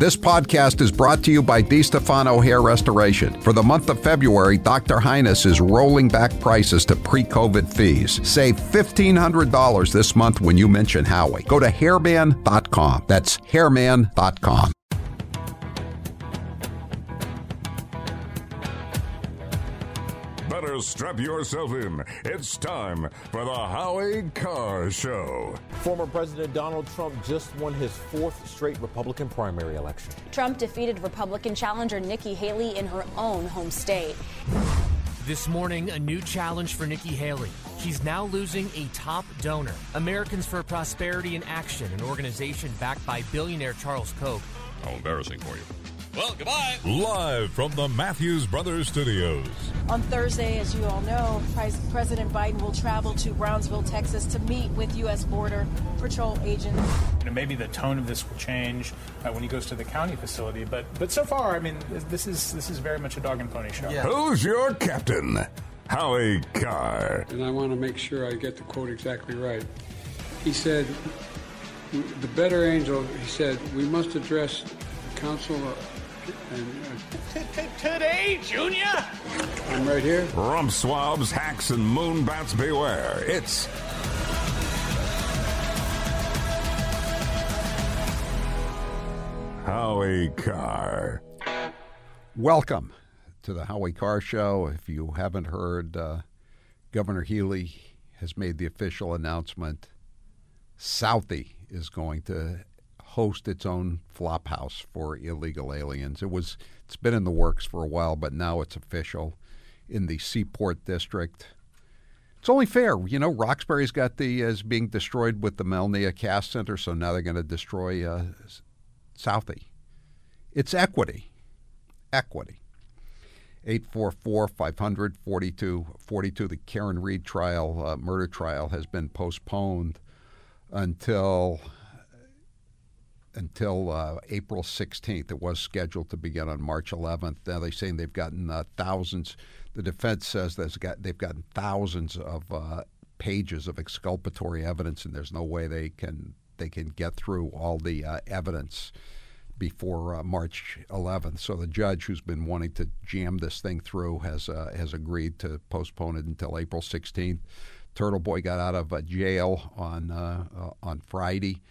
This podcast is brought to you by DiStefano Hair Restoration. For the month of February, Dr. Highness is rolling back prices to pre COVID fees. Save $1,500 this month when you mention Howie. Go to hairman.com. That's hairman.com. Better strap yourself in. It's time for the Howie Carr Show. Former President Donald Trump just won his fourth straight Republican primary election. Trump defeated Republican challenger Nikki Haley in her own home state. This morning, a new challenge for Nikki Haley. She's now losing a top donor. Americans for Prosperity in Action, an organization backed by billionaire Charles Koch. How embarrassing for you. Well, goodbye. Live from the Matthews Brothers Studios. On Thursday, as you all know, President Biden will travel to Brownsville, Texas to meet with U.S. Border Patrol agents. You know, maybe the tone of this will change uh, when he goes to the county facility, but but so far, I mean, this is this is very much a dog and pony show. Yeah. Who's your captain? Howie Carr. And I want to make sure I get the quote exactly right. He said, "The better angel," he said, "we must address council." Today, Junior? I'm right here. Rump swabs, hacks, and moon bats beware. It's. Howie Carr. Welcome to the Howie Carr Show. If you haven't heard, uh, Governor Healey has made the official announcement. Southie is going to host its own flop house for illegal aliens. It was it's been in the works for a while, but now it's official in the Seaport district. It's only fair, you know. Roxbury's got the is being destroyed with the Melnea Cass Center, so now they're going to destroy uh, Southie. It's equity, equity. 844 500 42 The Karen Read trial, uh, murder trial, has been postponed until until uh, April 16th. It was scheduled to begin on March 11th. Now they're saying they've gotten uh, thousands. The defense says got, they've gotten thousands of uh, pages of exculpatory evidence, and there's no way they can they can get through all the uh, evidence before uh, March 11th. So the judge, who's been wanting to jam this thing through, has uh, has agreed to postpone it until April 16th. Turtleboy got out of jail on on Friday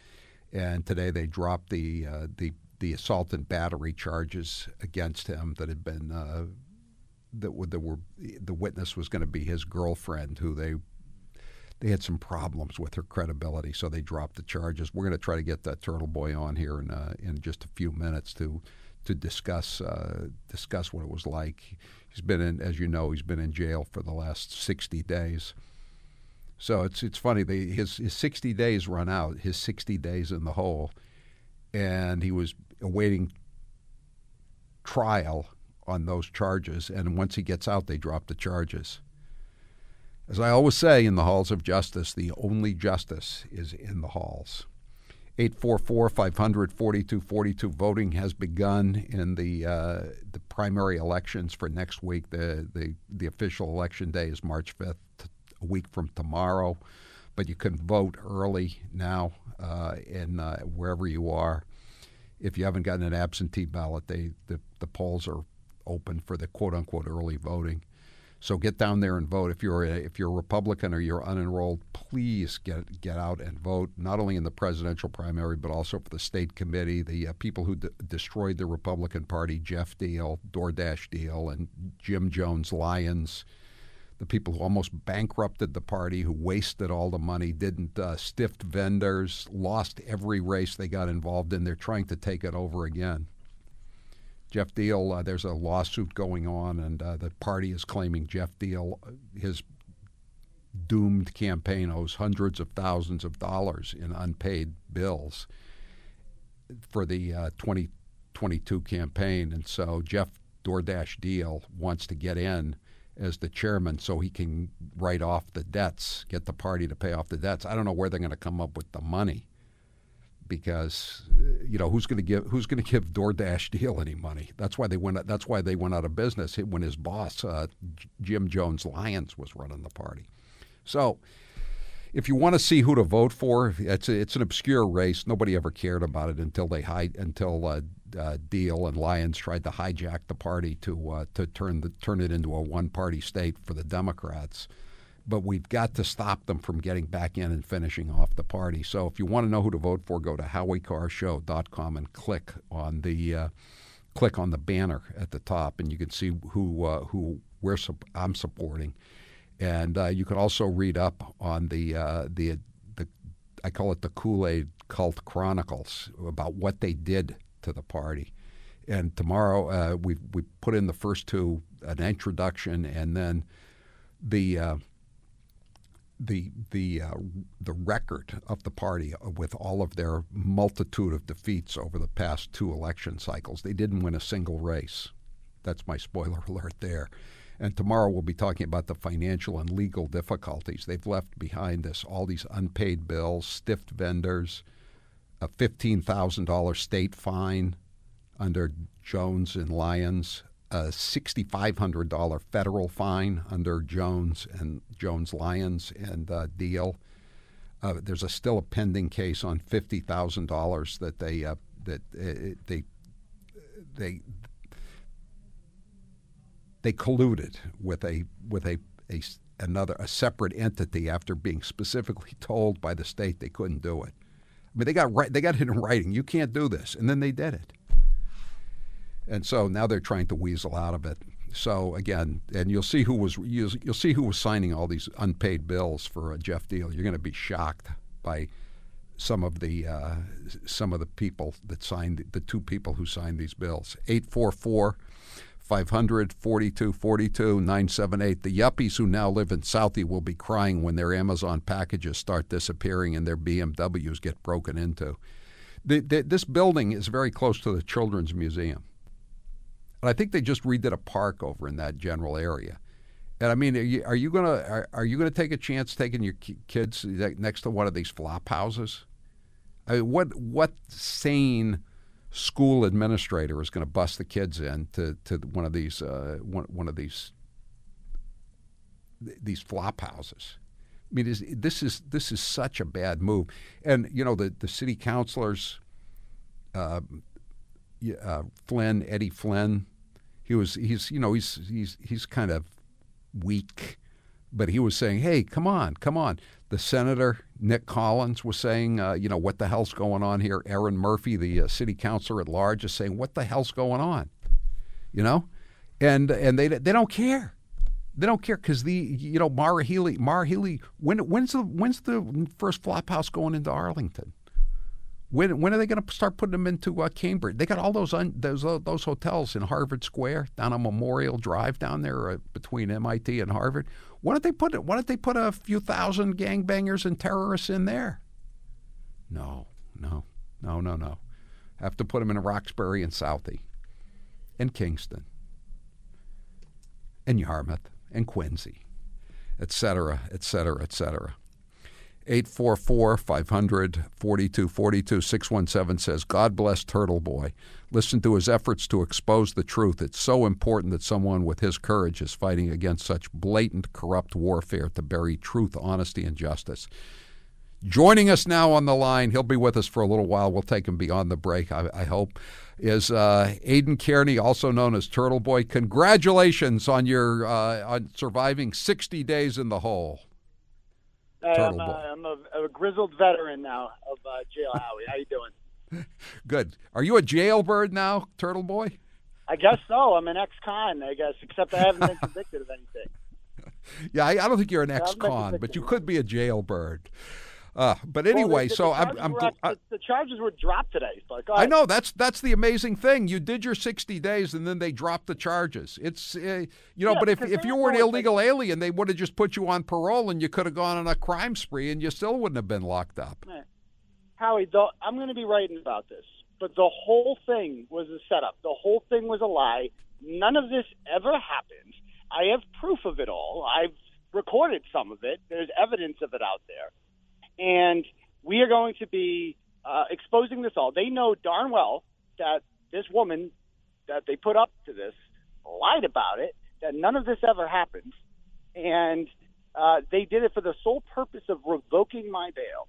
and today they dropped the uh, the the assault and battery charges against him that had been uh, that, were, that were the witness was going to be his girlfriend who they they had some problems with her credibility, so they dropped the charges. We're going to try to get that Turtleboy on here in uh, in just a few minutes to to discuss uh, discuss what it was like. He's been in, as you know, he's been in jail for the last sixty days. So it's it's funny. They, his his 60 days run out. His 60 days in the hole, and he was awaiting trial on those charges. And once he gets out, they drop the charges. As I always say in the halls of justice, the only justice is in the halls. 844 500 4242. Voting has begun in the uh, the primary elections for next week. The, the, the official election day is March 5th a week from tomorrow. But you can vote early now uh, in uh, wherever you are. If you haven't gotten an absentee ballot, they the, the polls are open for the quote unquote early voting. So get down there and vote. If you're a, if you're a Republican or you're unenrolled, please get get out and vote. Not only in the presidential primary, but also for the state committee. The uh, people who d- destroyed the Republican Party, Geoff Diehl, DoorDash Diehl, and Jim Jones Lyons the people who almost bankrupted the party, who wasted all the money, didn't uh, stiffed vendors, lost every race they got involved in. They're trying to take it over again. Geoff Diehl, uh, there's a lawsuit going on, and uh, the party is claiming Geoff Diehl, uh, his doomed campaign, owes hundreds of thousands of dollars in unpaid bills for the uh, 2022 campaign. And so Geoff DoorDash Diehl wants to get in as the chairman so he can write off the debts, get the party to pay off the debts. I don't know where they're going to come up with the money because you know who's going to give who's going to give DoorDash Diehl any money. That's why they went. That's why they went out of business when his boss uh, Jim Jones Lyons was running the party. So if you want to see who to vote for, it's a, it's an obscure race. Nobody ever cared about it until they hide until uh, uh, Diehl and Lyons tried to hijack the party to uh, to turn the turn it into a one party state for the Democrats. But we've got to stop them from getting back in and finishing off the party. So if you want to know who to vote for, go to howiecarrshow.com and click on the uh, click on the banner at the top, and you can see who uh, who we're I'm supporting. And uh, you can also read up on the uh, the the I call it the Kool Aid Cult Chronicles about what they did to the party. And tomorrow uh, we we put in the first two an introduction and then the uh, the the uh, the record of the party with all of their multitude of defeats over the past two election cycles. They didn't win a single race. That's my spoiler alert there. And tomorrow we'll be talking about the financial and legal difficulties. They've left behind this all these unpaid bills, stiffed vendors, a $15,000 state fine under Jones and Lyons, a $6,500 federal fine under Jones and Jones Lyons and uh, Diehl. Uh, there's a still a pending case on fifty thousand dollars that they uh, that uh, they they they colluded with a with a, a another a separate entity after being specifically told by the state they couldn't do it. I mean, they got right, they got it in writing. You can't do this, and then they did it. And so now they're trying to weasel out of it. So again, and you'll see who was you'll, see who was signing all these unpaid bills for a Geoff Diehl. You're going to be shocked by some of the uh, some of the people that signed the two people who signed these bills. Eight four four 500 42 42 978. The yuppies who now live in Southie will be crying when their Amazon packages start disappearing and their BMWs get broken into. The, the, this building is very close to the Children's Museum. And I think they just redid a park over in that general area. And I mean, are you, are you gonna are, are, you gonna take a chance taking your kids next to one of these flop houses? I mean, what what sane school administrator is going to bust the kids in to, to one of these uh, one, one of these these flop houses. I mean, is, this is this is such a bad move, and you know the the city councilors, uh, uh, Flynn Eddie Flynn, he was he's you know he's he's he's kind of weak, but he was saying, hey, come on, come on. The senator Nick Collins was saying, uh, you know, what the hell's going on here? Erin Murphy, the uh, city councilor at large, is saying, what the hell's going on? You know, and and they they don't care. They don't care because the you know Maura Healey, Maura Healey. When when's the when's the first flop house going into Arlington? When when are they going to start putting them into uh, Cambridge? They got all those un, those uh, those hotels in Harvard Square down on Memorial Drive down there uh, between MIT and Harvard. Why don't they put it? Why don't they put a few thousand gangbangers and terrorists in there? No, no, no, no, no. Have to put them in Roxbury and Southie, and Kingston, and Yarmouth, and Quincy, et cetera, et cetera, et cetera. 844 500 4242 617 says, God bless Turtleboy. Listen to his efforts to expose the truth. It's so important that someone with his courage is fighting against such blatant, corrupt warfare to bury truth, honesty, and justice. Joining us now on the line, he'll be with us for a little while. We'll take him beyond the break, I, I hope, is uh, Aidan Kearney, also known as Turtleboy. Congratulations on your uh, on surviving 60 days in the hole. I'm, uh, I'm a, a, grizzled veteran now of uh, jail. Howie, how you doing? Good. Are you a jailbird now, Turtleboy? I guess so. I'm an ex-con, I guess, except I haven't been convicted of anything. Yeah, I, I don't think you're an ex-con, but you could be a jailbird. Uh, but anyway, well, the, the, so the I'm, I'm the, the, charges were dropped today. But I know that's that's the amazing thing. You did your 60 days, and then they dropped the charges. It's uh, you know, yeah, but if if you were an illegal like, alien, they would have just put you on parole, and you could have gone on a crime spree, and you still wouldn't have been locked up. Howie, I'm going to be writing about this, but the whole thing was a setup. The whole thing was a lie. None of this ever happened. I have proof of it all. I've recorded some of it. There's evidence of it out there and we are going to be uh, exposing this all. They know darn well that this woman that they put up to this lied about it, that none of this ever happened, and Uh, they did it for the sole purpose of revoking my bail,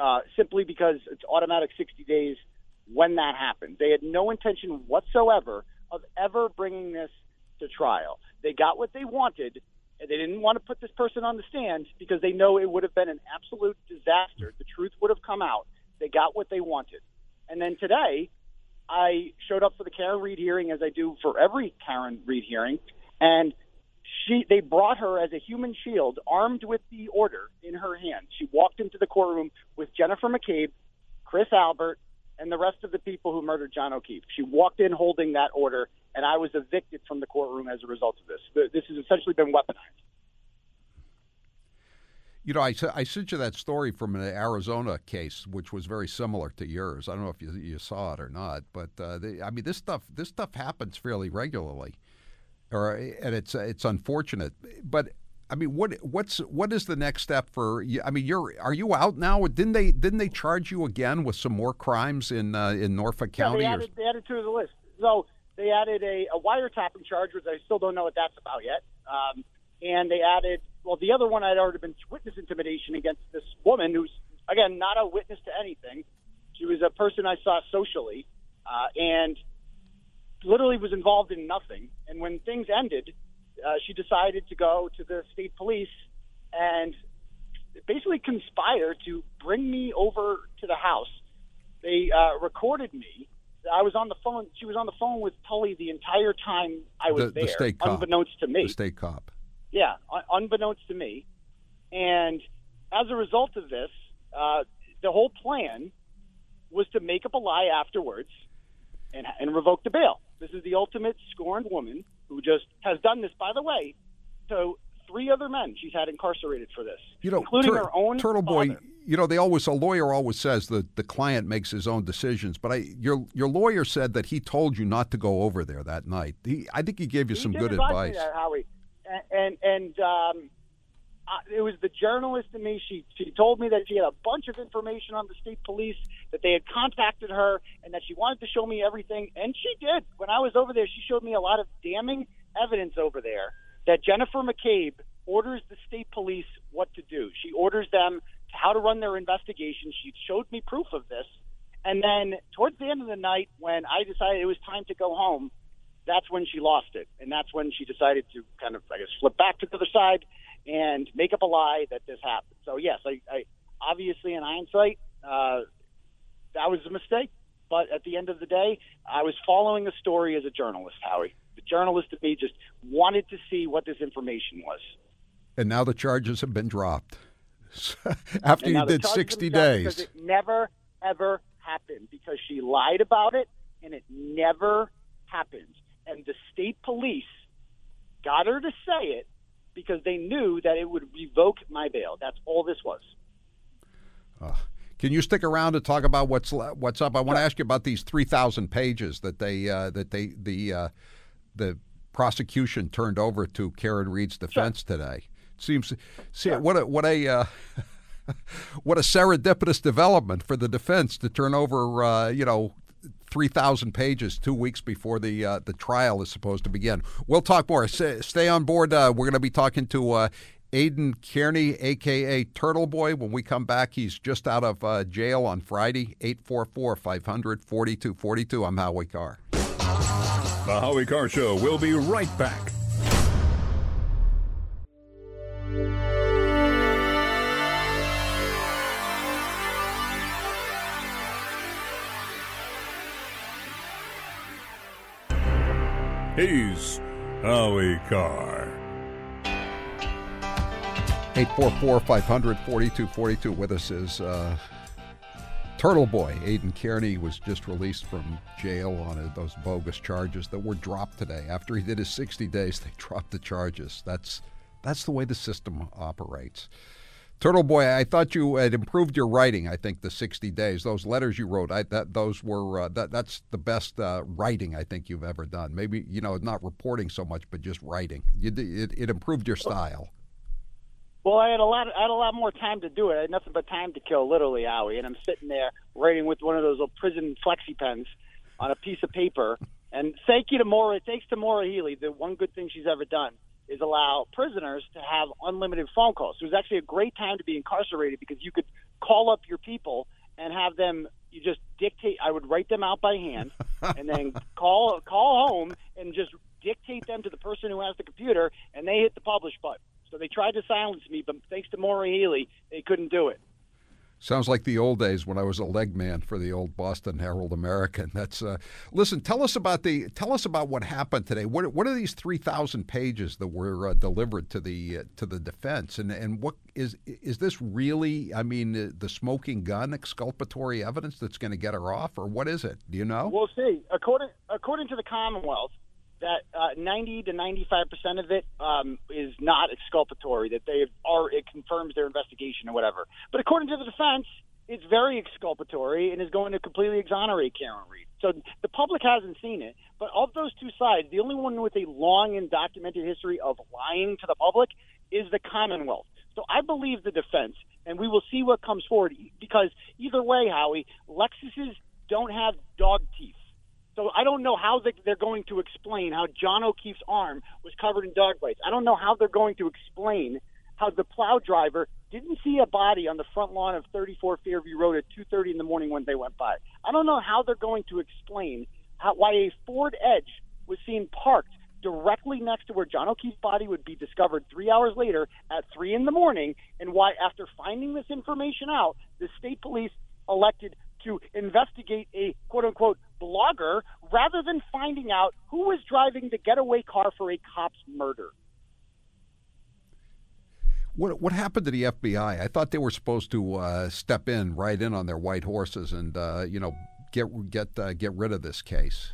uh, simply because it's automatic 60 days when that happened. They had no intention whatsoever of ever bringing this to trial. They got what they wanted, they didn't want to put this person on the stand because they know it would have been an absolute disaster. The truth would have come out. They got what they wanted. And then today, I showed up for the Karen Read hearing, as I do for every Karen Read hearing, and she they brought her as a human shield, armed with the order in her hand. She walked into the courtroom with Jennifer McCabe, Chris Albert, and the rest of the people who murdered John O'Keefe. She walked in holding that order, and I was evicted from the courtroom as a result of this. This has essentially been weaponized. You know, I, I sent you that story from an Arizona case, which was very similar to yours. I don't know if you, you saw it or not, but uh, they, I mean, this stuff this stuff happens fairly regularly, or and it's it's unfortunate. But I mean, what what's what is the next step for? I mean, you're are you out now? Didn't they didn't they charge you again with some more crimes in uh, in Norfolk County? Yeah, they added, they added to the list. So they added a, a wiretapping charge, which I still don't know what that's about yet. Um, and they added well, the other one I'd already been witness intimidation against this woman who's again not a witness to anything. She was a person I saw socially, uh, and literally was involved in nothing. And when things ended, uh, she decided to go to the state police and basically conspire to bring me over to the house. They uh, recorded me. I was on the phone. She was on the phone with Tully the entire time I was the, there, the state cop. unbeknownst to me. The state cop. Yeah, un- unbeknownst to me. And as a result of this, uh, the whole plan was to make up a lie afterwards and, and revoke the bail. This is the ultimate scorned woman has done this, by the way, to three other men she's had incarcerated for this, you know, including tur- her own Turtle father. Boy. You know, they always a lawyer always says that the client makes his own decisions. But I, your your lawyer said that he told you not to go over there that night. He, I think he gave you He some good advice. That, Howie, and and, and um, I, it was the journalist in me. She she told me that she had a bunch of information on the state police that they had contacted her and that she wanted to show me everything, and she did. When I was over there, she showed me a lot of damning evidence over there that Jennifer McCabe orders the state police what to do. She orders them how to run their investigation. She showed me proof of this. And then towards the end of the night, when I decided it was time to go home, that's when she lost it. And that's when she decided to kind of, I guess, flip back to the other side and make up a lie that this happened. So, yes, I, I obviously in hindsight, uh, that was a mistake. But at the end of the day, I was following the story as a journalist, Howie. The journalist of me just wanted to see what this information was. And now the charges have been dropped after you did 60 have been dropped days. Because it never, ever happened because she lied about it and it never happened. And the state police got her to say it because they knew that it would revoke my bail. That's all this was. Can you stick around to talk about what's what's up? I want to ask you about these three thousand pages that they uh, that they the uh, the prosecution turned over to Karen Read's defense today. It seems see what a what a uh, what a serendipitous development for the defense to turn over uh, you know three thousand pages two weeks before the uh, the trial is supposed to begin. We'll talk more. Stay, stay on board. Uh, we're going to be talking to uh, Aidan Kearney, aka Turtleboy. When we come back, he's just out of uh, jail on Friday. 844 500 4242. I'm Howie Carr. The Howie Carr Show will be right back. He's Howie Carr. 844 500 4242. With us is uh, Turtle Boy. Aidan Kearney was just released from jail on uh, those bogus charges that were dropped today. After he did his 60 days, they dropped the charges. That's, that's the way the system operates. Turtleboy, I thought you had improved your writing. I think the 60 days, those letters you wrote, I, that those were uh, that that's the best uh, writing I think you've ever done. Maybe you know not reporting so much, but just writing. You, it, it improved your style. Well, I had a lot. I had a lot more time to do it. I had nothing but time to kill, literally, Howie. And I'm sitting there writing with one of those little prison flexi pens on a piece of paper. And thank you to Maura. Thanks to Maura Healey, the one good thing she's ever done. is allow prisoners to have unlimited phone calls. So it was actually a great time to be incarcerated because you could call up your people and have them you just dictate I would write them out by hand and then call call home and just dictate them to the person who has the computer and they hit the publish button. So they tried to silence me, but thanks to Maura Healey, they couldn't do it. Sounds like the old days when I was a leg man for the old Boston Herald American. That's uh, listen. Tell us about the tell us about what happened today. What what are these three thousand pages that were uh, delivered to the uh, to the defense, and and what is is this really? I mean, the smoking gun exculpatory evidence that's going to get her off, or what is it? Do you know? We'll see. According according to the Commonwealth, that uh, 90 to 95 percent of it um, is not exculpatory. That they are it confirms their investigation or whatever. But according to the defense, it's very exculpatory and is going to completely exonerate Karen Read. So the public hasn't seen it. But of those two sides, the only one with a long and documented history of lying to the public is the Commonwealth. So I believe the defense, and we will see what comes forward. Because either way, Howie, Lexuses don't have dog teeth. So I don't know how they're going to explain how John O'Keefe's arm was covered in dog bites. I don't know how they're going to explain how the plow driver didn't see a body on the front lawn of 34 Fairview Road at 2:30 in the morning when they went by. I don't know how they're going to explain how why a Ford Edge was seen parked directly next to where John O'Keefe's body would be discovered three hours later at three in the morning, and why after finding this information out, the state police elected to investigate a quote unquote blogger rather than finding out who was driving the getaway car for a cop's murder. What what happened to the FBI? I thought they were supposed to uh, step in, ride in on their white horses, and uh, you know get get uh, get rid of this case.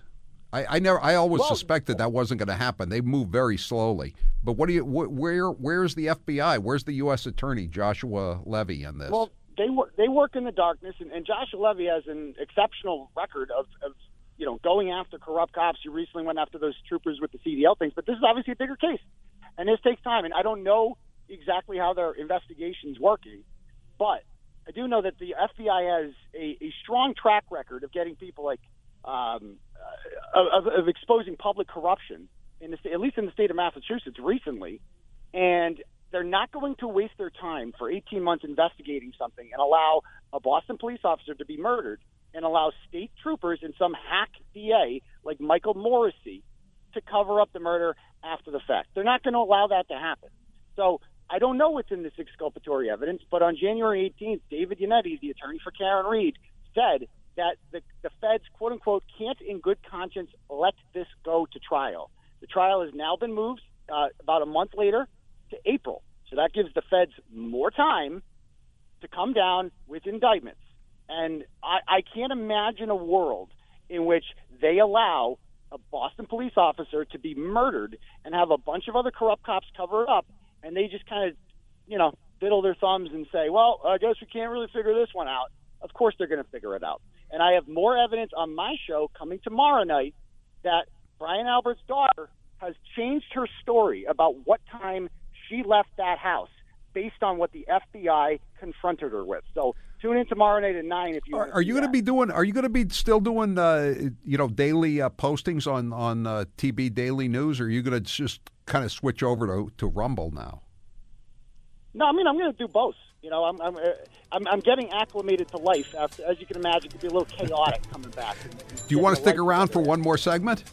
I, I never. I always well, suspected that wasn't going to happen. They move very slowly. But what do you? Wh- where Where's the FBI? Where's the U.S. Attorney Joshua Levy in this? Well, they work they work in the darkness, and, and Josh Levy has an exceptional record of, of you know going after corrupt cops. You recently went after those troopers with the CDL things, but this is obviously a bigger case, and this takes time. And I don't know exactly how their investigation's working, but I do know that the FBI has a, a strong track record of getting people like um, uh, of, of exposing public corruption in the at least in the state of Massachusetts recently, and they're not going to waste their time for 18 months investigating something and allow a Boston police officer to be murdered and allow state troopers and some hack DA like Michael Morrissey to cover up the murder after the fact. They're not going to allow that to happen. So I don't know what's in this exculpatory evidence, but on January 18th, David Yannetti, the attorney for Karen Read, said that the, the feds, quote unquote, can't in good conscience let this go to trial. The trial has now been moved uh, about a month later to April. So that gives the feds more time to come down with indictments. And I, I can't imagine a world in which they allow a Boston police officer to be murdered and have a bunch of other corrupt cops cover it up, and they just kind of, you know, fiddle their thumbs and say, well, I guess we can't really figure this one out. Of course they're going to figure it out. And I have more evidence on my show coming tomorrow night that Brian Albert's daughter has changed her story about what time she left that house based on what the FBI confronted her with. So tune in tomorrow night at nine if you. Are, are you going to be doing? Are you going to be still doing? Uh, you know, daily uh, postings on on uh, TB Daily News, or are you going to just kind of switch over to to Rumble now? No, I mean I'm going to do both. You know, I'm I'm, uh, I'm I'm getting acclimated to life. After, as you can imagine, it could be a little chaotic coming back. And, do you want to stick around for one more segment?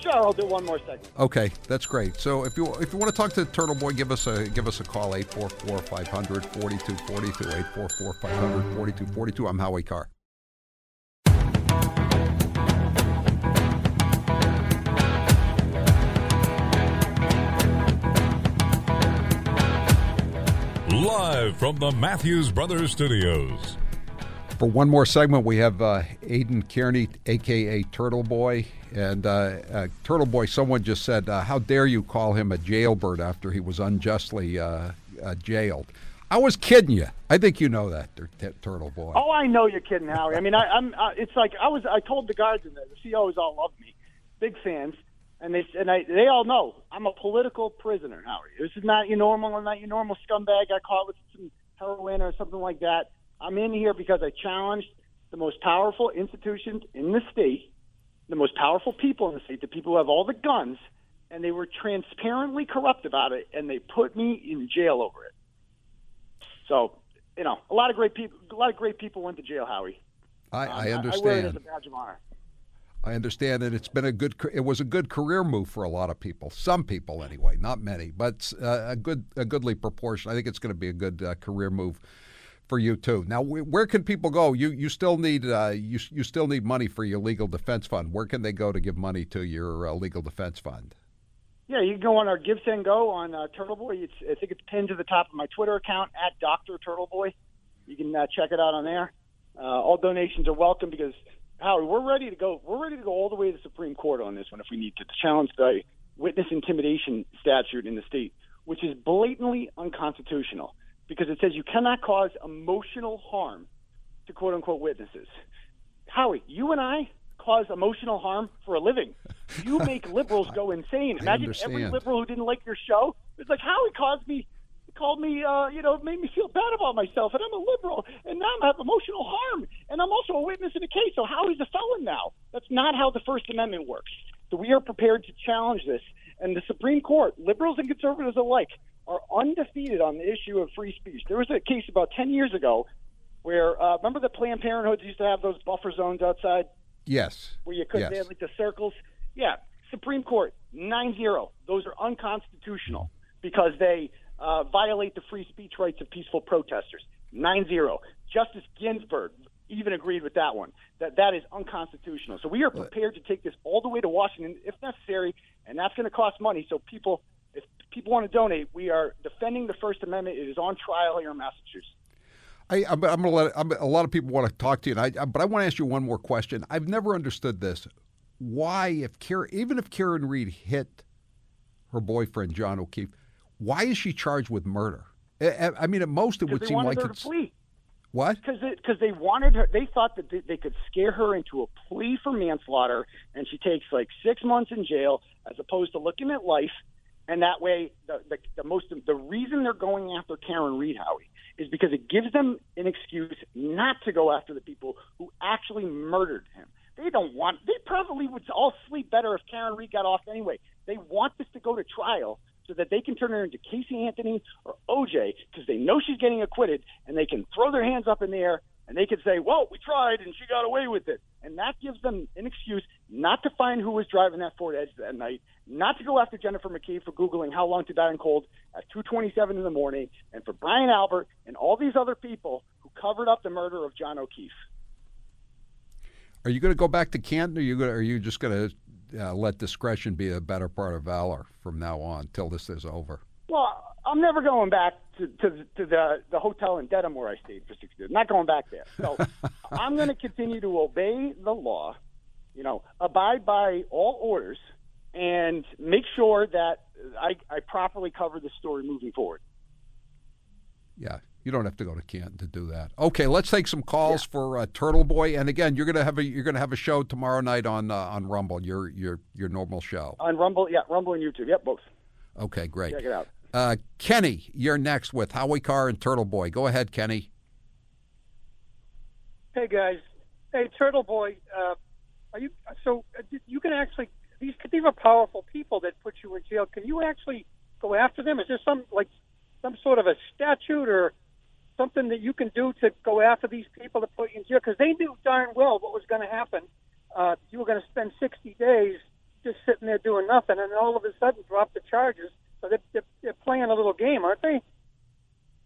Sure, I'll do one more segment. Okay, that's great. So if you if you want to talk to Turtleboy, give us a give us a call 844-500-4242 844-500-4242. I'm Howie Carr. Live from the Matthews Brothers Studios. For one more segment, we have uh, Aidan Kearney, aka Turtleboy, and uh, uh, Turtleboy. Someone just said, uh, "How dare you call him a jailbird after he was unjustly uh, jailed?" I was kidding you. I think you know that, t- Turtleboy. Oh, I know you're kidding, Howie. I mean, I, am it's like I was. I told the guards in there. the COs all love me, big fans, and they and I, they all know I'm a political prisoner, Howie. This is not your normal. I'm not your normal scumbag. I caught with some heroin or something like that. I'm in here because I challenged the most powerful institutions in the state, the most powerful people in the state, the people who have all the guns, and they were transparently corrupt about it, and they put me in jail over it. So, you know, a lot of great people, a lot of great people went to jail, Howie. I, Um, I I wear it as understand. a badge of honor. I understand, and it's been a good. It was a good career move for a lot of people. Some people, anyway, not many, but uh, a good, a goodly proportion. I think it's going to be a good uh, career move for you too. Now, where can people go? You you still need uh, you you still need money for your legal defense fund. Where can they go to give money to your uh, legal defense fund? Yeah, you can go on our GiveSendGo on uh, Turtleboy. It's, I think it's pinned to the top of my Twitter account at Doctor Turtleboy. You can uh, check it out on there. Uh, all donations are welcome because Howard, we're ready to go. We're ready to go all the way to the Supreme Court on this one if we need to, to challenge the witness intimidation statute in the state, which is blatantly unconstitutional because it says you cannot cause emotional harm to quote unquote witnesses. Howie, you and I cause emotional harm for a living. You make liberals go insane. Imagine every liberal who didn't like your show. It's like Howie caused me, called me, uh, you know, made me feel bad about myself, and I'm a liberal, and now I have emotional harm, and I'm also a witness in a case. So Howie's a felon now. That's not how the First Amendment works. So we are prepared to challenge this, and the Supreme Court, liberals and conservatives alike, are undefeated on the issue of free speech. There was a case about 10 years ago where, uh, remember the Planned Parenthood used to have those buffer zones outside? Yes. where you couldn't Yes. they had like the circles. Yeah, Supreme Court nine zero. Those are unconstitutional because they uh, violate the free speech rights of peaceful protesters. Nine zero. Justice Ginsburg even agreed with that one. That that is unconstitutional. So we are prepared to take this all the way to Washington if necessary, and that's going to cost money. So people, if people want to donate, we are defending the First Amendment. It is on trial here in Massachusetts. I, I'm, I'm going to let I'm, a lot of people want to talk to you, and I, but I want to ask you one more question. I've never understood this. Why, if Karen, even if Karen Read hit her boyfriend John O'Keefe, why is she charged with murder? I, I mean, at most it would seem like it's to flee. What? Because because they wanted her, they thought that they, they could scare her into a plea for manslaughter, and she takes like six months in jail as opposed to looking at life. And that way, the, the the most the reason they're going after Karen Read Howie is because it gives them an excuse not to go after the people who actually murdered him. They don't want. They probably would all sleep better if Karen Read got off anyway. They want this to go to trial so that they can turn her into Casey Anthony or OJ because they know she's getting acquitted and they can throw their hands up in the air and they can say, "Well, we tried and she got away with it," and that gives them an excuse not to find who was driving that Ford Edge that night, not to go after Jennifer McCabe for googling how long to die in cold at 2:27 in the morning, and for Brian Albert and all these other people who covered up the murder of John O'Keefe. Are you going to go back to Canton, or are you going? Are you just going to uh, let discretion be a better part of valor from now on till this is over? Well, I'm never going back to, to, to the, the hotel in Dedham where I stayed for six years. Not going back there. So I'm going to continue to obey the law, you know, abide by all orders, and make sure that I, I properly cover the story moving forward. Yeah, you don't have to go to Canton to do that. Okay, let's take some calls for uh, Turtleboy. And again, you're gonna have a you're gonna have a show tomorrow night on uh, on Rumble. Your your your normal show. On Rumble, yeah, Rumble and YouTube. Yep, both. Okay, great. Check it out. Uh, Kenny, you're next with Howie Carr and Turtleboy. Go ahead, Kenny. Hey guys, hey Turtleboy, uh, are you so uh, you can actually these these are powerful people that put you in jail. Can you actually go after them? Is there some like some sort of a statute or something that you can do to go after these people that put you in jail? Because they knew darn well what was going to happen. Uh, you were going to spend 60 days just sitting there doing nothing, and all of a sudden drop the charges. So they're, they're, they're playing a little game, aren't they?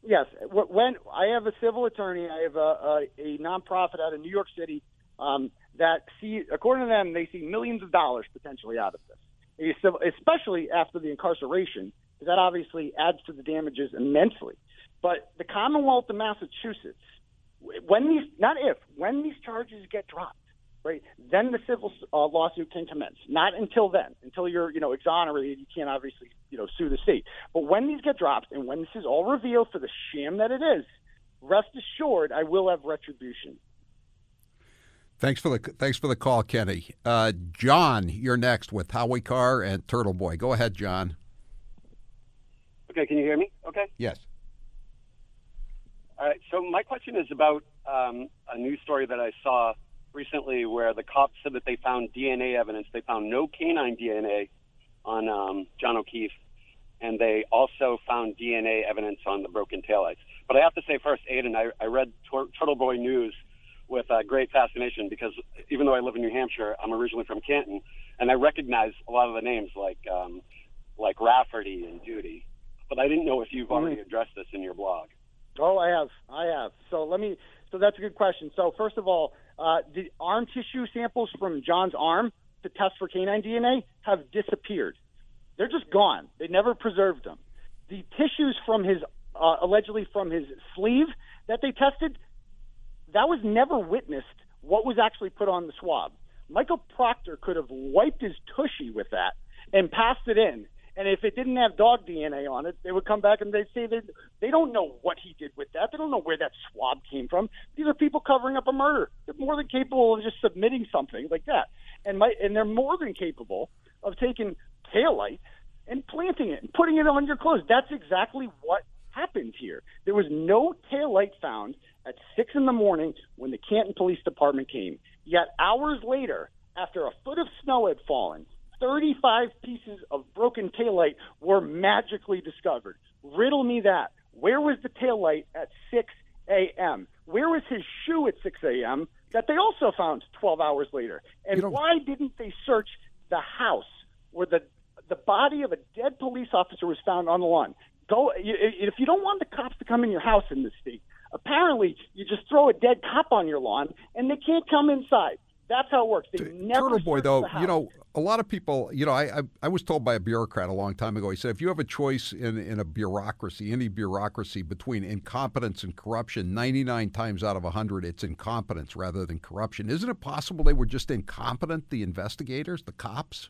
Yes. When I have a civil attorney, I have a, a, a nonprofit out of New York City um, that see, according to them, they see millions of dollars potentially out of this, especially after the incarceration, because that obviously adds to the damages immensely. But the Commonwealth of Massachusetts, when these, not if, when these charges get dropped, right, then the civil uh, lawsuit can commence. Not until then, until you're, you know, exonerated, you can't obviously, you know, sue the state. But when these get dropped and when this is all revealed for the sham that it is, rest assured, I will have retribution. Thanks for the thanks for the call, Kenny. Uh, John, you're next with Howie Carr and Turtleboy. Go ahead, John. Okay, can you hear me? Okay. Yes. All right. So my question is about um, a news story that I saw recently, where the cops said that they found DNA evidence. They found no canine DNA on um, John O'Keefe, and they also found DNA evidence on the broken taillights. But I have to say first, Aidan, I, I read Tur- Turtleboy News with uh, great fascination because even though I live in New Hampshire, I'm originally from Canton, and I recognize a lot of the names like um, like Rafferty and Duty. But I didn't know if you've already addressed this in your blog. Oh, I have. I have. So let me. So that's a good question. So first of all, uh, the arm tissue samples from John's arm to test for canine DNA have disappeared. They're just gone. They never preserved them. The tissues from his uh, allegedly from his sleeve that they tested, that was never witnessed. What was actually put on the swab? Michael Proctor could have wiped his tushy with that and passed it in. And if it didn't have dog DNA on it, they would come back and they'd say they they don't know what he did with that. They don't know where that swab came from. These are people covering up a murder. They're more than capable of just submitting something like that, and my and they're more than capable of taking taillight and planting it and putting it on your clothes. That's exactly what happened here. There was no taillight found at six in the morning when the Canton Police Department came. Yet hours later, after a foot of snow had fallen, 35 pieces of broken taillight were magically discovered. Riddle me that. Where was the taillight at 6 a.m.? Where was his shoe at 6 a.m. that they also found 12 hours later? And why didn't they search the house where the the body of a dead police officer was found on the lawn? Go if you don't want the cops to come in your house in this state. Apparently, you just throw a dead cop on your lawn and they can't come inside. That's how it works. They never Turtleboy, though, you know, a lot of people, you know, I, I I was told by a bureaucrat a long time ago. He said, if you have a choice in in a bureaucracy, any bureaucracy between incompetence and corruption, ninety nine times out of hundred, it's incompetence rather than corruption. Isn't it possible they were just incompetent, the investigators, the cops?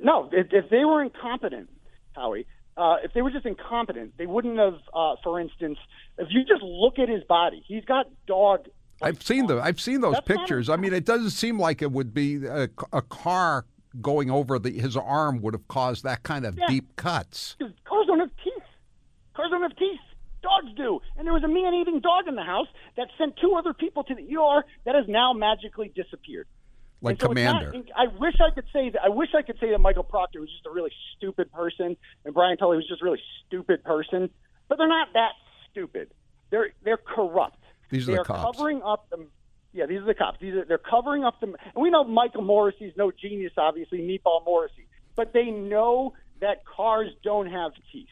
No, if, if they were incompetent, Howie, uh, if they were just incompetent, they wouldn't have. Uh, for instance, if you just look at his body, he's got dog. I've seen the I've seen those That's pictures. I mean, it doesn't seem like it would be a, a car going over the his arm would have caused that kind of Yeah. deep cuts. Cars don't have teeth. Cars don't have teeth. Dogs do. And there was a man-eating dog in the house that sent two other people to the ER that has now magically disappeared. Like so it's not- Commander. I wish I could say that. I wish I could say that Michael Proctor was just a really stupid person, and Brian Tully was just a really stupid person. But they're not that stupid. They're they're corrupt. These are they the are cops. covering up the. Yeah, these are the cops. These are they're covering up the. And we know Michael Morrissey's no genius, obviously, Meatball Morrissey, but they know that cars don't have teeth.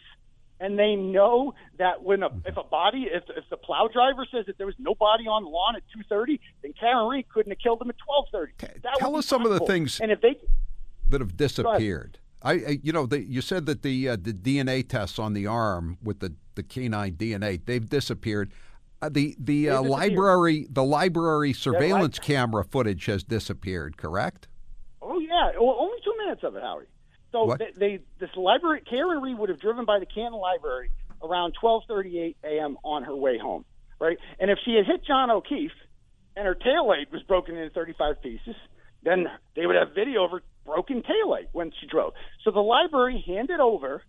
And they know that when a if a body if if the plow driver says that there was no body on the lawn at two thirty, then Karen Read couldn't have killed him at twelve thirty. tell us some of the things- And if they that have disappeared. I, I you know, the, you said that the uh, the DNA tests on the arm with the, the canine DNA they've disappeared. Uh, the the uh, library the library surveillance camera footage has disappeared. Correct? Oh yeah, well, only two minutes of it, Howie. So they, they this library, Karen Read would have driven by the Canton Library around 12:38 a.m. on her way home, right? And if she had hit John O'Keefe and her taillight was broken into 35 pieces, then they would have video of her broken taillight when she drove. So the library handed over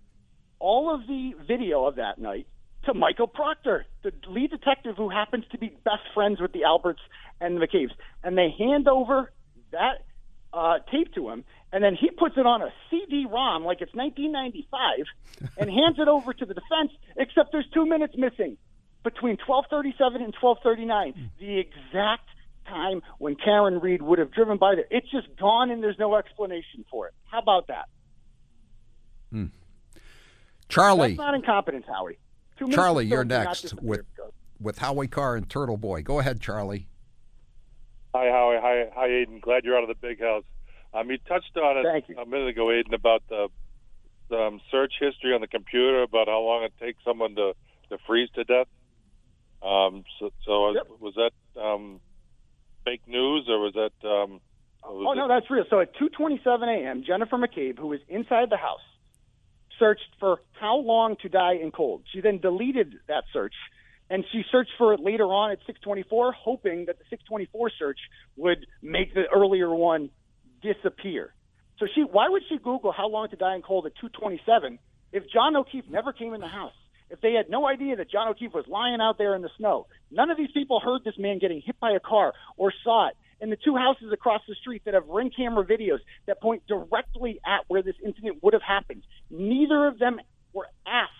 all of the video of that night to Michael Proctor, the lead detective who happens to be best friends with the Alberts and the McCabe's, and they hand over that uh, tape to him, and then he puts it on a CD-ROM like it's 1995, and hands it over to the defense. Except there's two minutes missing between 12:37 and 12:39, the exact time when Karen Read would have driven by there. It's just gone, and there's no explanation for it. How about that? Charlie, That's not incompetence, Howie. Two Charlie, you're film did not next with with Howie Carr and Turtleboy. Go ahead, Charlie. Hi, Howie. Hi, hi, Aidan. Glad you're out of the big house. Um, you touched on it a minute ago, Aidan, about the, the um, search history on the computer, about how long it takes someone to, to freeze to death. Um, so, so was, was that um, fake news, or was that? Um, was Oh no, that's real. So at 2:27 a.m., Jennifer McCabe, who was inside the house, searched for how long to die in cold. She then deleted that search, and she searched for it later on at 6:24, hoping that the 6:24 search would make the earlier one disappear. So she, why would she Google how long to die in cold at 2:27 if John O'Keefe never came in the house? If they had no idea that John O'Keefe was lying out there in the snow, none of these people heard this man getting hit by a car or saw it. And the two houses across the street that have ring camera videos that point directly at where this incident would have happened. Neither of them were asked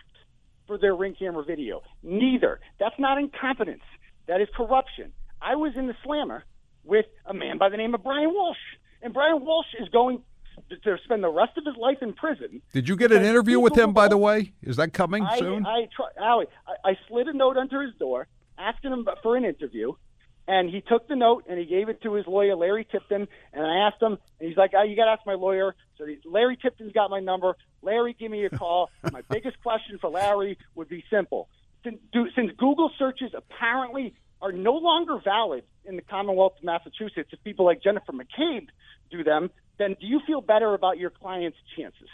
for their ring camera video. Neither. That's not incompetence. That is corruption. I was in the slammer with a man by the name of Brian Walsh, and Brian Walsh is going to spend the rest of his life in prison. Did you get an interview with him, by the way? Is that coming I, soon? I, try, Allie, I, I slid a note under his door asking him for an interview, and he took the note and he gave it to his lawyer, Larry Tipton. And I asked him, and he's like, oh, "You got to ask my lawyer." So he, Larry Tipton's got my number. Larry, give me a call. my biggest question for Larry would be simple: since, do, since Google searches apparently are no longer valid in the Commonwealth of Massachusetts, if people like Jennifer McCabe do them, then do you feel better about your client's chances?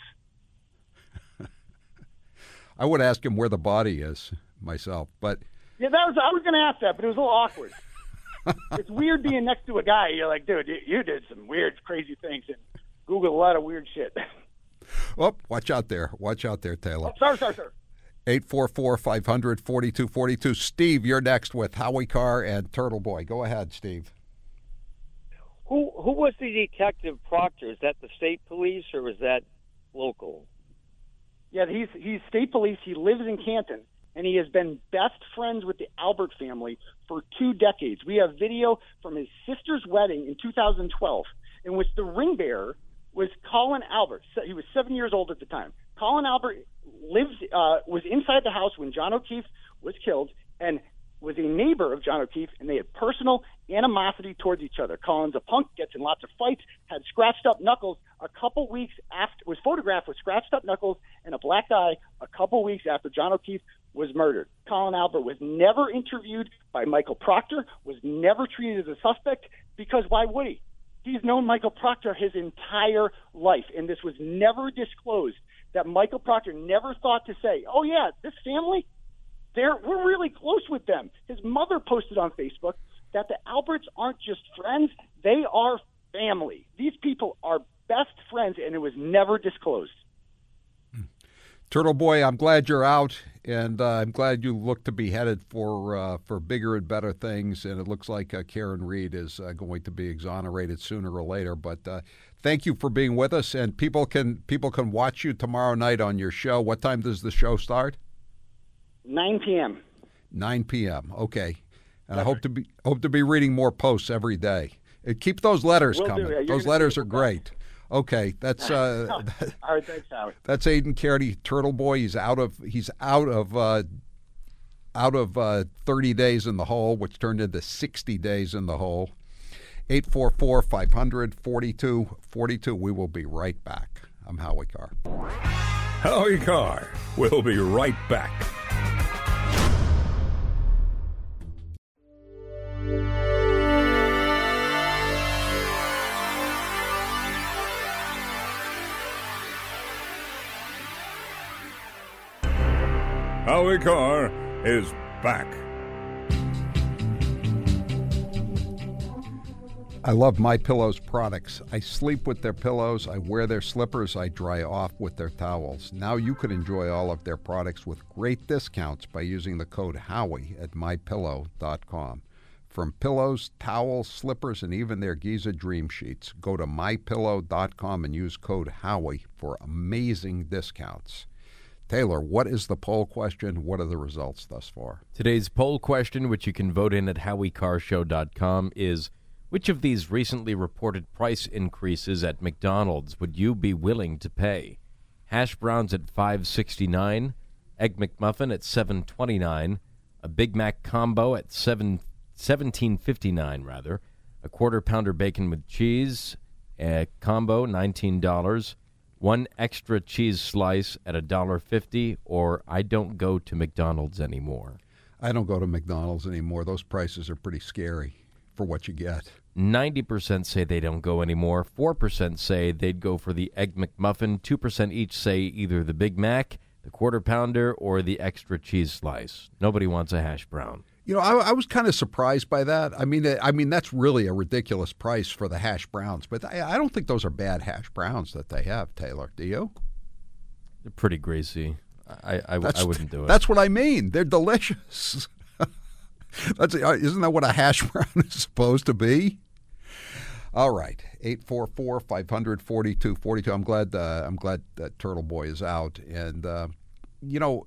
I would ask him where the body is myself, but yeah, that was I was going to ask that, but it was a little awkward. It's weird being next to a guy. You're like, dude, you, you did some weird, crazy things, and Google a lot of weird shit. oh, watch out there! Watch out there, Taylor. Oh, sorry, sorry, sorry. 844 500 4242. Steve, you're next with Howie Carr and Turtleboy. Go ahead, Steve. Who who was the detective Proctor? Is that the state police or was that local? Yeah, he's he's state police. He lives in Canton, and he has been best friends with the Albert family for two decades. We have video from his sister's wedding in 2012, in which the ring bearer was Colin Albert. He was seven years old at the time. Colin Albert lives uh, was inside the house when John O'Keefe was killed, and was a neighbor of John O'Keefe, and they had personal animosity towards each other. Colin's a punk, gets in lots of fights, had scratched up knuckles. A couple weeks after was photographed with scratched up knuckles and a black eye. A couple weeks after John O'Keefe was murdered, Colin Albert was never interviewed by Michael Proctor. Was never treated as a suspect because why would he? He's known Michael Proctor his entire life, and this was never disclosed. That Michael Proctor never thought to say, "Oh yeah, this family." They're, we're really close with them. His mother posted on Facebook that the Alberts aren't just friends, they are family. These people are best friends, and it was never disclosed. Hmm. Turtleboy, I'm glad you're out, and uh, I'm glad you look to be headed for uh, for bigger and better things. And it looks like uh, Karen Read is uh, going to be exonerated sooner or later. But uh, thank you for being with us, and people can people can watch you tomorrow night on your show. What time does the show start? 9 p.m. 9 p.m. Okay, and I hope to be hope to be reading more posts every day. Uh, keep those letters Will coming. do. Yeah, you're those letters are great. Okay, that's uh, All right, thanks, Howard. that's Aidan Kearney, Turtle Boy. He's out of he's out of uh, out of uh, 30 days in the hole, which turned into 60 days in the hole. 844 500 4242. We will be right back. I'm Howie Carr. Howie Carr. We'll be right back. Howie Carr is back. I love My Pillow's products. I sleep with their pillows, I wear their slippers, I dry off with their towels. Now you can enjoy all of their products with great discounts by using the code Howie at mypillow.com. From pillows, towels, slippers, and even their Giza Dream Sheets, go to mypillow.com and use code Howie for amazing discounts. Taylor, what is the poll question? What are the results thus far? Today's poll question, which you can vote in at howiecarrshow.com, is which of these recently reported price increases at McDonald's would you be willing to pay? Hash browns at 5.69, egg McMuffin at 7.29, a Big Mac combo at 7 17.59 rather, a quarter pounder bacon with cheese, a combo $19, one extra cheese slice at a dollar fifty, or I don't go to McDonald's anymore. I don't go to McDonald's anymore. Those prices are pretty scary for what you get. 90% say they don't go anymore. 4% say they'd go for the Egg McMuffin. 2% each say either the Big Mac, the quarter pounder, or the extra cheese slice. Nobody wants a hash brown. You know, I, I was kind of surprised by that. I mean, I mean that's really a ridiculous price for the hash browns, but I, I don't think those are bad hash browns that they have. Taylor, do you? They're pretty greasy. I I, I wouldn't do it. That's what I mean. They're delicious. that's isn't that what a hash brown is supposed to be? All right, 844 542 42. I'm glad uh, I'm glad that Turtleboy is out, and uh, you know,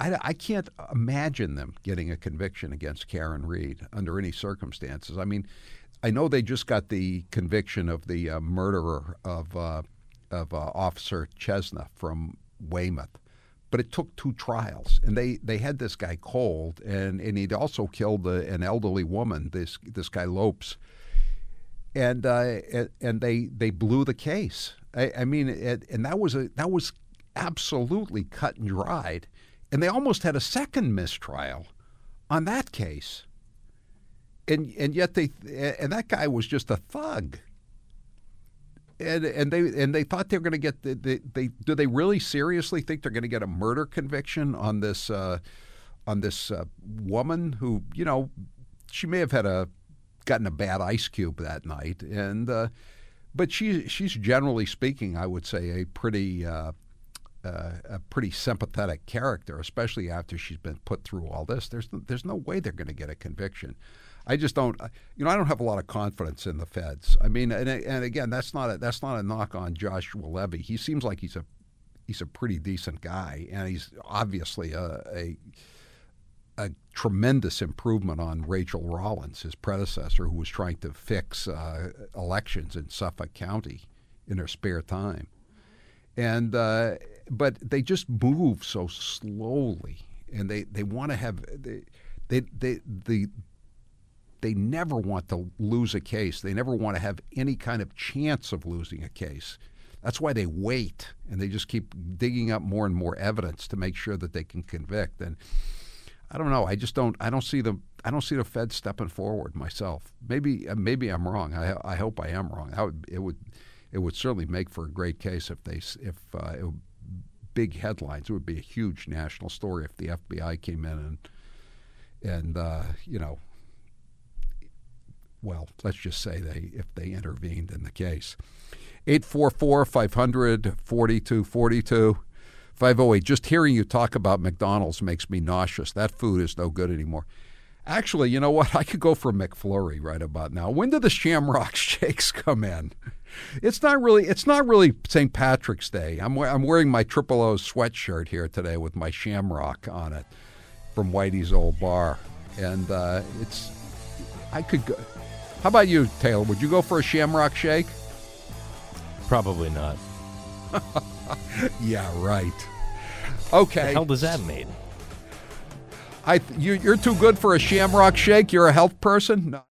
I, I can't imagine them getting a conviction against Karen Read under any circumstances. I mean, I know they just got the conviction of the uh, murderer of uh, of uh, Officer Chesna from Weymouth, but it took two trials, and they, they had this guy cold, and, and he'd also killed a, an elderly woman. This this guy Lopes, and uh, and they they blew the case. I, I mean, it, and that was a that was absolutely cut and dried, and they almost had a second mistrial on that case. And and yet they and that guy was just a thug. And, and they and they thought they were going to get the, they, they do they really seriously think they're going to get a murder conviction on this uh, on this uh, woman who you know she may have had a gotten a bad ice cube that night, and uh, but she she's generally speaking, I would say, a pretty uh, a pretty sympathetic character, especially after she's been put through all this. There's there's no way they're going to get a conviction. I just don't, you know, I don't have a lot of confidence in the feds. I mean, and, and again, that's not a, that's not a knock on Joshua Levy. He seems like he's a he's a pretty decent guy, and he's obviously a, a a tremendous improvement on Rachael Rollins, his predecessor, who was trying to fix uh, elections in Suffolk County in her spare time. And uh, but they just move so slowly, and they, they want to have they, they they they never want to lose a case. They never want to have any kind of chance of losing a case. That's why they wait and they just keep digging up more and more evidence to make sure that they can convict. And I don't know. I just don't. I don't see the. I don't see the Fed stepping forward myself. Maybe. Uh, maybe I'm wrong. I, I hope I am wrong. I would, it would. It would certainly make for a great case if they. If uh, it, big headlines. It would be a huge national story if the FBI came in and and uh, you know. Well, let's just say they if they intervened in the case. 844 500 4242 508. Just hearing you talk about McDonald's makes me nauseous. That food is no good anymore. Actually, you know what? I could go for McFlurry right about now. When do the Shamrock Shakes come in? It's not really. It's not really St. Patrick's Day. I'm I'm wearing my Triple O sweatshirt here today with my Shamrock on it from Whitey's Old Bar, and uh, it's. I could go. How about you, Taylor? Would you go for a Shamrock Shake? Probably not. yeah, right. Okay. The hell does that mean? I you, you're too good for a Shamrock Shake. You're a health person. No.